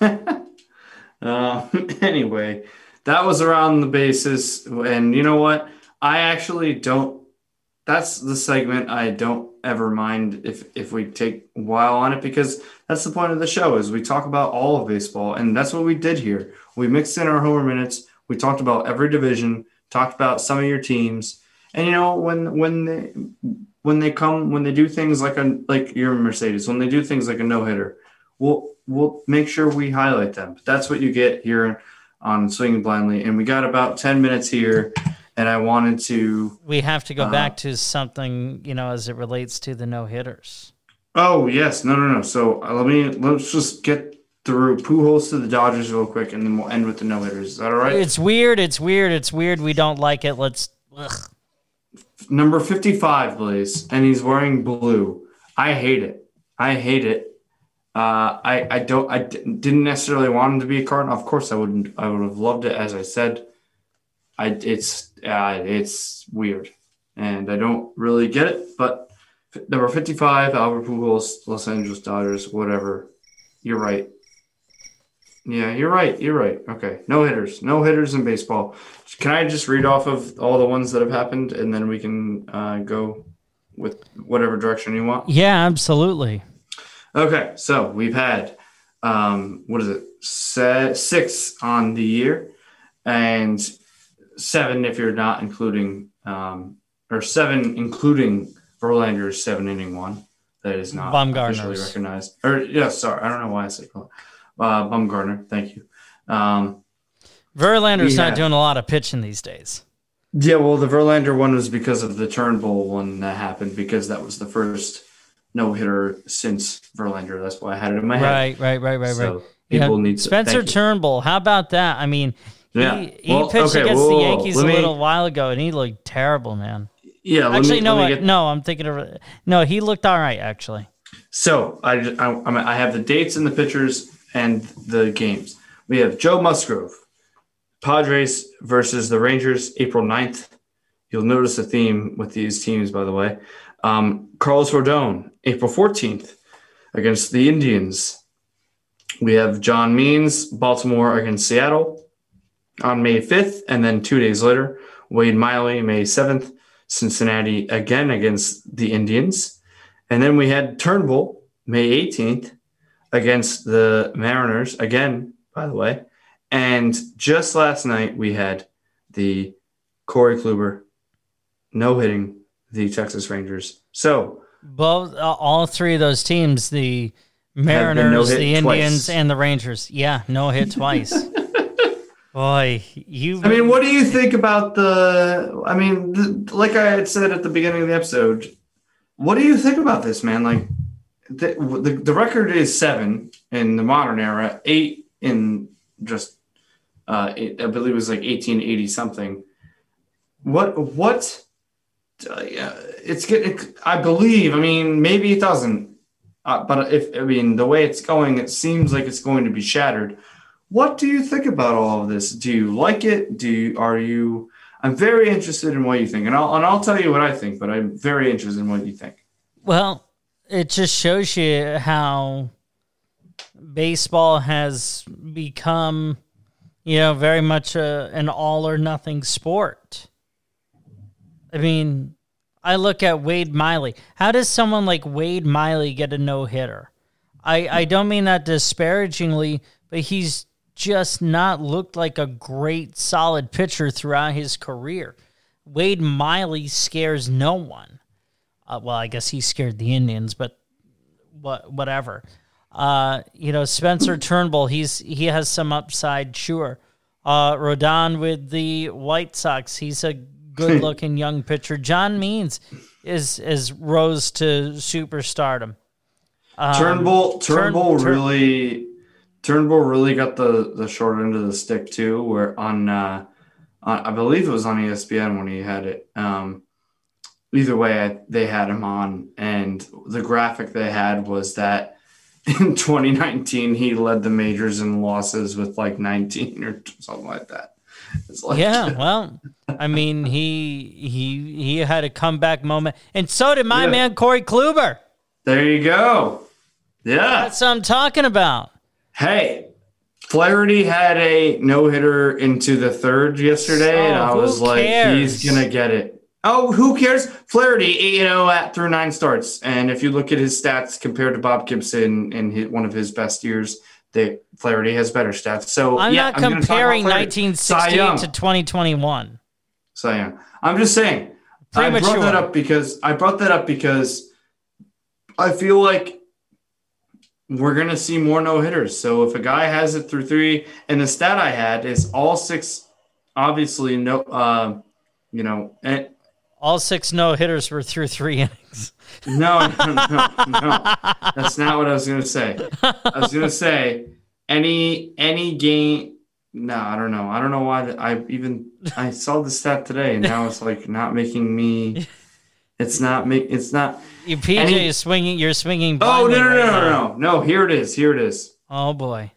uh, anyway, that was around the bases. And you know what? I actually don't. That's the segment I don't ever mind if if we take a while on it because that's the point of the show is we talk about all of baseball and that's what we did here. We mixed in our homer minutes. We talked about every division. Talked about some of your teams. And you know when when they when they come when they do things like a like your Mercedes when they do things like a no hitter, we'll we'll make sure we highlight them. That's what you get here on Swinging Blindly. And we got about ten minutes here, and I wanted to. we have to go Uh-huh. back to something, you know, as it relates to the no hitters. Oh yes, no no no. So uh, let me let's just get through Pujols to the Dodgers real quick, and then we'll end with the no hitters. Is that all right? It's weird, it's weird, it's weird. We don't like it. Let's ugh. Number fifty-five, Blaze, and he's wearing blue. I hate it. I hate it. Uh, I I don't I didn't necessarily want him to be a Cardinal. Of course, I wouldn't. I would have loved it, as I said. I it's uh, it's weird, and I don't really get it. But number fifty-five, Albert Pujols, Los Angeles Dodgers, whatever. You're right. Yeah, you're right. You're right. Okay, no hitters, no hitters in baseball. Can I just read off of all the ones that have happened, and then we can uh, go with whatever direction you want? Yeah, absolutely. Okay, so we've had um, what is it? Se- six on the year, and seven if you're not including, um, or seven including Verlander's seven inning one. That is not officially recognized. Or yeah, sorry, I don't know why I said uh, Bumgarner. Thank you. Um, Verlander's Yeah. not doing a lot of pitching these days. Yeah, well, the Verlander one was because of the Turnbull one that happened because that was the first no hitter since Verlander. That's why I had it in my head. Right, right, right, right, So right. people Yeah, need to, Spencer thank you. Turnbull. How about that? I mean, Yeah. he, he Well, pitched okay, against whoa, the whoa, Yankees let a little while ago, and he looked terrible, man. Yeah, let Actually, me, no, me I- get, no, I'm thinking of no. He looked all right, actually. So I, I, I I have the dates and the pictures and the games. We have Joe Musgrove, Padres versus the Rangers, April 9th. You'll notice a theme with these teams, by the way. Um, Carlos Rodon, April 14th, against the Indians. We have John Means, Baltimore against Seattle on May 5th. And then two days later, Wade Miley, May 7th, Cincinnati again against the Indians. And then we had Turnbull, May 18th, against the Mariners, again, by the way. And just last night, we had the Corey Kluber no hitting the Texas Rangers. So, Both, uh, all three of those teams, the Mariners, no-hit the twice. Indians, and the Rangers. Yeah, no hit twice. Boy, you. I mean, what do you think about the? I mean, the, like I had said at the beginning of the episode, what do you think about this, man? Like, the, the, the record is seven in the modern era, eight in just Uh, it, I believe it was like 1880 something. What what? Uh, yeah, it's good. I believe. I mean, maybe it doesn't. Uh, but if I mean the way it's going, it seems like it's going to be shattered. What do you think about all of this? Do you like it? Do you, are you? I'm very interested in what you think, and I'll and I'll tell you what I think. But I'm very interested in what you think. Well, it just shows you how baseball has become, you know, very much a, an all or nothing sport. I mean, I look at Wade Miley. How does someone like Wade Miley get a no hitter? I, I don't mean that disparagingly, but he's just not looked like a great solid pitcher throughout his career. Wade Miley scares no one. Uh, well, I guess he scared the Indians, but what whatever. Uh, you know, Spencer Turnbull, he's he has some upside, sure. Uh, Rodon with the White Sox, he's a good looking young pitcher. John Means is is rose to superstardom. Um, Turnbull Turnbull Turn, really Turnbull really got the the short end of the stick too. Where on, uh, on I believe it was on ESPN when he had it. Um, either way, I, they had him on, and the graphic they had was that in 2019 he led the majors in losses with like 19 or something like that. Like, yeah, well, I mean, he he he had a comeback moment, and so did my yeah. man Corey Kluber. There you go. Yeah, that's what I'm talking about. Hey, Flaherty had a no hitter into the third yesterday, so, and I was like, he's gonna get it. Oh, who cares? Flaherty, you know, at through nine starts, and if you look at his stats compared to Bob Gibson in his, one of his best years, they Flaherty has better stats. So I'm yeah, not I'm comparing 1968 to 2021. So yeah, I'm just saying. Premature. I brought that up because I brought that up because I feel like we're gonna see more no hitters. So if a guy has it through three, and the stat I had is all six, obviously no, uh, you know, and all six no hitters were through three innings. No, no, no, no. That's not what I was gonna say. I was gonna say any any game. No, I don't know. I don't know why I even I saw the stat today, and now it's like not making me. It's not make. It's not. You PJ any, is swinging. You're swinging. Oh no no right no no no no! Here it is. Here it is. Oh boy.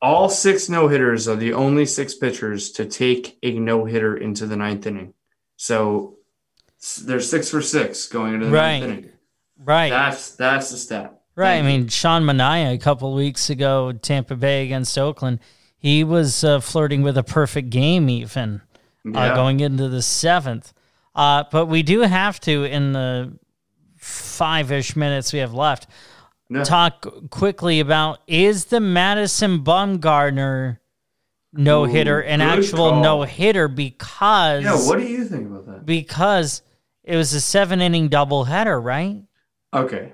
All six no hitters are the only six pitchers to take a no hitter into the ninth inning. So they're six for six going into the right. ninth inning. Right. That's that's the stat. Right. Thank I mean, Sean Manaea a couple weeks ago, Tampa Bay against Oakland, he was uh, flirting with a perfect game even uh, yeah. uh, going into the seventh. Uh, but we do have to in the five ish minutes we have left yeah. talk quickly about is the Madison Bumgarner no hitter an actual no hitter because yeah. What do you think about that? Because it was a seven inning doubleheader, right? Okay.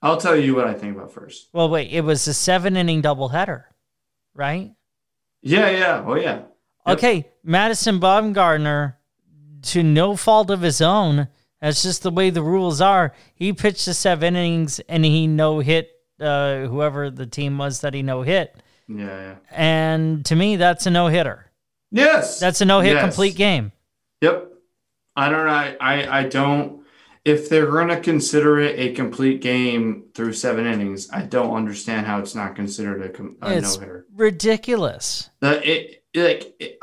I'll tell you what I think about first. Well, wait, it was a seven inning doubleheader, right? Yeah, yeah. Oh, yeah. Yep. Okay. Madison Bumgarner, to no fault of his own, that's just the way the rules are. He pitched the seven innings and he no hit uh, whoever the team was that he no hit. Yeah, yeah. And to me, that's a no hitter. Yes. That's a no hit yes. complete game. Yep. I don't know. I, I, I don't. If they're going to consider it a complete game through seven innings, I don't understand how it's not considered a, a no hitter. Ridiculous. The it like it,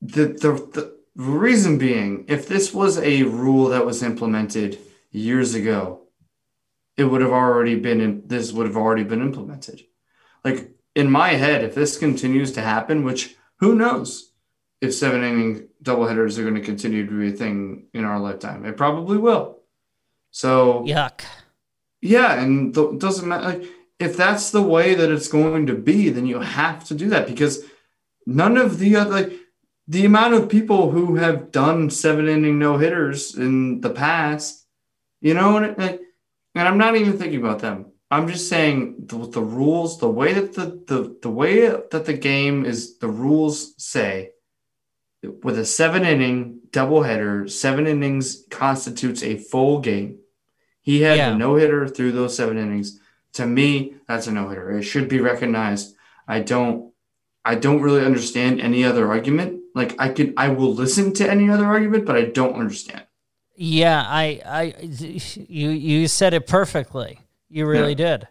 the, the the reason being, if this was a rule that was implemented years ago, it would have already been in, this would have already been implemented. Like in my head, if this continues to happen, which who knows, if seven inning doubleheaders are going to continue to be a thing in our lifetime. It probably will. So yuck. Yeah, and it doesn't matter. Like, if that's the way that it's going to be, then you have to do that because none of the other like the amount of people who have done seven inning no hitters in the past, you know, and, and I'm not even thinking about them. I'm just saying the, the rules, the way that the, the the way that the game is, the rules say with a seven inning doubleheader, seven innings constitutes a full game. He had yeah. a no hitter through those seven innings. To me, that's a no hitter. It should be recognized. I don't. I don't really understand any other argument. Like I could, I will listen to any other argument, but I don't understand. Yeah, I, I, you, you said it perfectly. You really Yeah. did.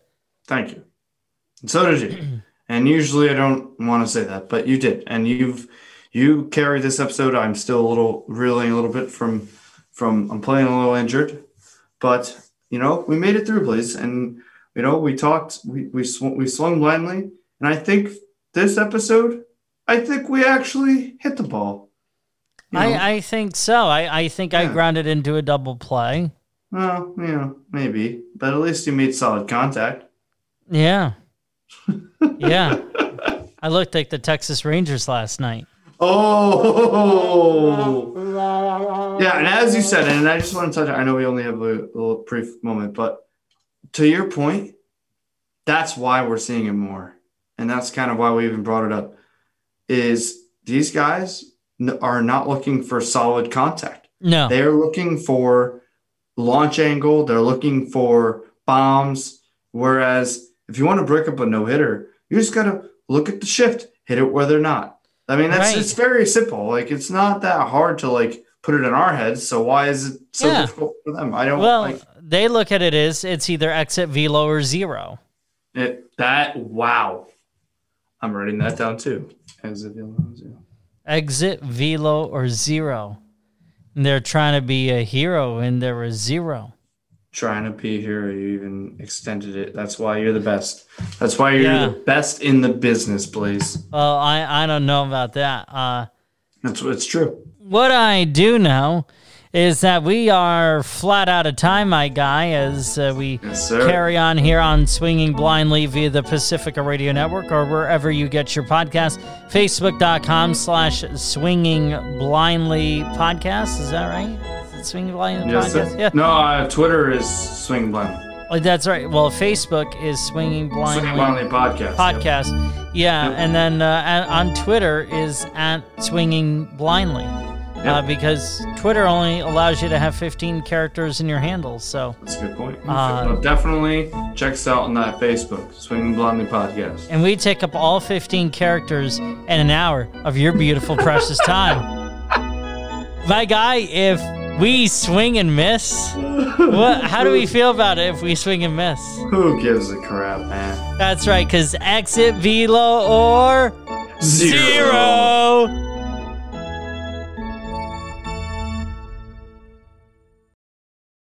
Thank you. And so did you. and usually I don't want to say that, but you did. And you've you carry this episode. I'm still a little reeling a little bit from from I'm playing a little injured, but you know we made it through, please. and you know we talked, we we swung, we swung blindly, and I think this episode, I think we actually hit the ball. You know? I, I think so. I, I think I grounded into a double play. well, you know, maybe, but at least you made solid contact. Yeah. Yeah. I looked like the Texas Rangers last night. Oh, yeah. And as you said, and I just want to touch. I know we only have a little brief moment, but to your point, that's why we're seeing it more, and that's kind of why we even brought it up. Is these guys are not looking for solid contact. No. They're looking for launch angle. They're looking for bombs. Whereas if you want to break up a no hitter, you just got to look at the shift, hit it where they're not. I mean, that's Right. it's very simple. Like it's not that hard to like put it in our heads. So why is it so Yeah. difficult for them? I don't well, like they look at it as it's either exit velo or zero. it. That wow, I'm writing that down too. As if you Exit velo or zero. And they're trying to be a hero and they're a zero. Trying to be here, you even extended it. That's why you're the best. That's why you're Yeah. the best in the business, Blaze. Well, I, I don't know about that. Uh, That's it's true. what I do know is that we are flat out of time, my guy, as uh, we Yes, carry on here on Swinging Blindly via the Pacifica Radio Network or wherever you get your podcast. Facebook.com slash Swinging Blindly Podcast. Is that right? It Swinging Blindly Yes, Podcast? Yeah. No, uh, Twitter is Swing Blind. Oh, that's right. Well, Facebook is Swinging Blindly. Swing Blindly podcast. podcast. Yeah, Yep. and then uh, on Twitter is at swinging blindly, uh, because Twitter only allows you to have 15 characters in your handle. So, That's a good point. Uh, But definitely check us out on that Facebook, Swinging Blindly podcast. and we take up all 15 characters in an hour of your beautiful, precious time. My guy, if we swing and miss, what? How do we feel about it if we swing and miss? Who gives a crap, man? That's right, because exit velo or zero.